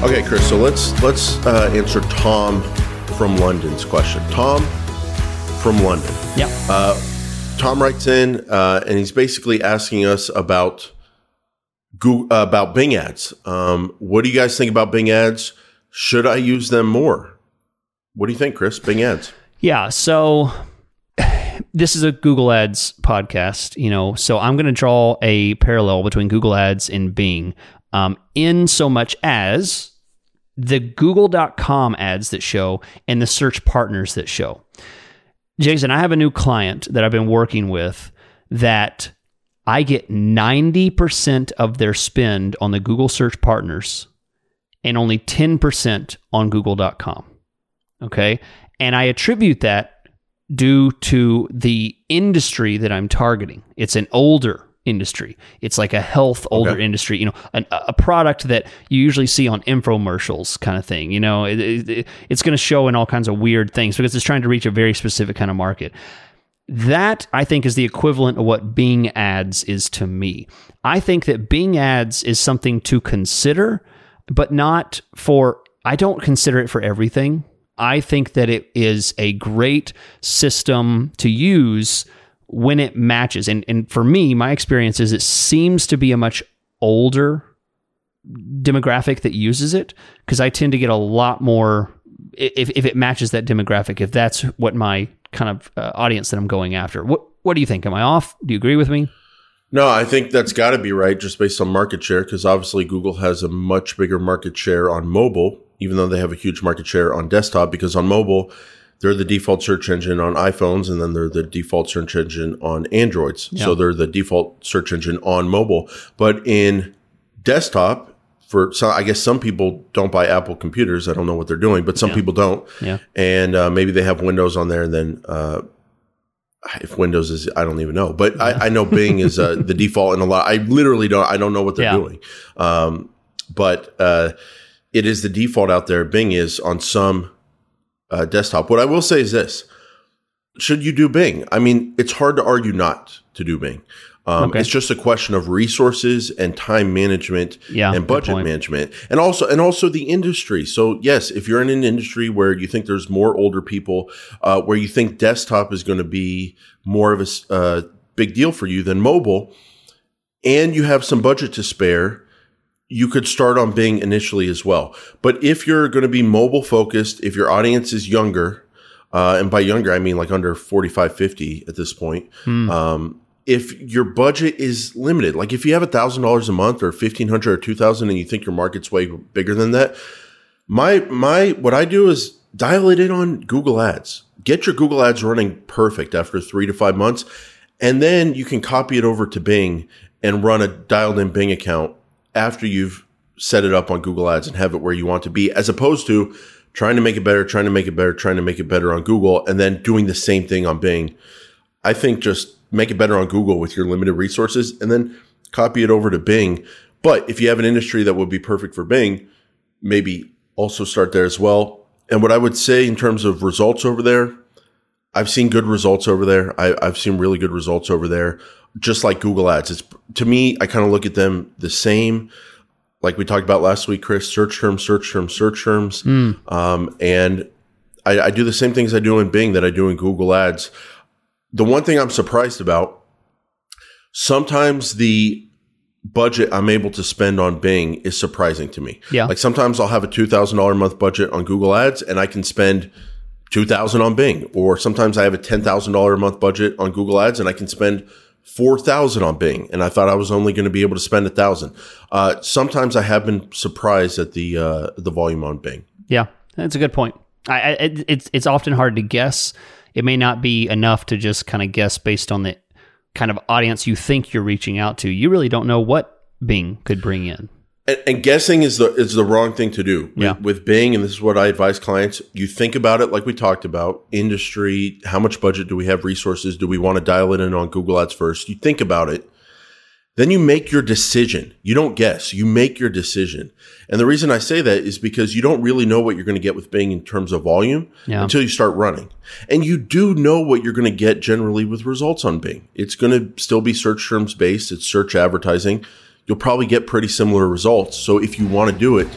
Okay, Chris. So let's let's uh, answer Tom from London's question. Tom from London. Yeah. Uh, Tom writes in uh, and he's basically asking us about Google, uh, about Bing ads. Um, what do you guys think about Bing ads? Should I use them more? What do you think, Chris? Bing ads. Yeah. So this is a Google Ads podcast, you know, so I'm going to draw a parallel between Google Ads and Bing um, in so much as the google.com ads that show and the search partners that show. Jason, I have a new client that I've been working with that I get 90% of their spend on the Google search partners and only 10% on google.com. Okay. And I attribute that due to the industry that I'm targeting. It's an older industry. It's like a health older Okay. industry, you know, an, a product that you usually see on infomercials kind of thing. You know, it, it, it's going to show in all kinds of weird things because it's trying to reach a very specific kind of market. That I think is the equivalent of what Bing ads is to me. I think that Bing ads is something to consider, but not for, I don't consider it for everything. I think that it is a great system to use when it matches. And, and for me, my experience is it seems to be a much older demographic that uses it because I tend to get a lot more if, if it matches that demographic, if that's what my kind of uh, audience that I'm going after. What what do you think? Am I off? Do you agree with me? No, I think that's got to be right just based on market share because obviously Google has a much bigger market share on mobile, even though they have a huge market share on desktop because on mobile, they're the default search engine on iPhones and then they're the default search engine on Androids. So they're the default search engine on mobile. But in desktop, for so I guess some people don't buy Apple computers. I don't know what they're doing, but some Yeah. people don't. Yeah. And uh, maybe they have Windows on there and then uh, if Windows is, I don't even know, but I, I know Bing is uh, the default in a lot. I literally don't, I don't know what they're Yeah. doing. Um, but uh, it is the default out there. Bing is on some uh, desktop. What I will say is this: Should you do Bing? I mean, it's hard to argue not to do Bing. Um, Okay. It's just a question of resources and time management Yeah, and budget management, and also and also the industry. So yes, if you're in an industry where you think there's more older people, uh, where you think desktop is going to be more of a uh, big deal for you than mobile, and you have some budget to spare, you could start on Bing initially as well. But if you're going to be mobile focused, if your audience is younger, uh, and by younger, I mean like under 45, 50 at this point, Hmm. um, if your budget is limited, like if you have $1,000 a month or 1500 or 2000 and you think your market's way bigger than that, my, my, what I do is dial it in on Google ads. Get your Google ads running perfect after three to five months. And then you can copy it over to Bing and run a dialed in Bing account after you've set it up on Google Ads and have it where you want to be, as opposed to trying to make it better, trying to make it better, trying to make it better on Google, and then doing the same thing on Bing. I think just make it better on Google with your limited resources and then copy it over to Bing. But if you have an industry that would be perfect for Bing, maybe also start there as well. And what I would say in terms of results over there, I've seen good results over there. I, I've seen really good results over there, just like Google Ads. It's to me, I kind of look at them the same. Like we talked about last week, Chris, search terms, search terms, search terms. Um, and I, I do the same things I do in Bing that I do in Google Ads. The one thing I'm surprised about, sometimes the budget I'm able to spend on Bing is surprising to me. Yeah. Like sometimes I'll have a $2,000 a month budget on Google Ads and I can spend 2000 on Bing or sometimes I have a $10,000 a month budget on Google Ads and I can spend 4000 on Bing and I thought I was only going to be able to spend a 1000. Uh sometimes I have been surprised at the uh the volume on Bing. Yeah, that's a good point. I, I it's it's often hard to guess. It may not be enough to just kind of guess based on the kind of audience you think you're reaching out to. You really don't know what Bing could bring in. And, and guessing is the is the wrong thing to do. With, with Bing, and this is what I advise clients: you think about it like we talked about industry. How much budget do we have? Resources? Do we want to dial it in on Google Ads first? You think about it, then you make your decision. You don't guess. You make your decision. And the reason I say that is because you don't really know what you're going to get with Bing in terms of volume Yeah. until you start running. And you do know what you're going to get generally with results on Bing. It's going to still be search terms based. It's search advertising. You'll probably get pretty similar results. So if you want to do it,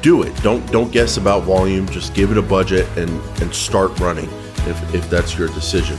do it. Don't don't guess about volume. Just give it a budget and and start running if if that's your decision.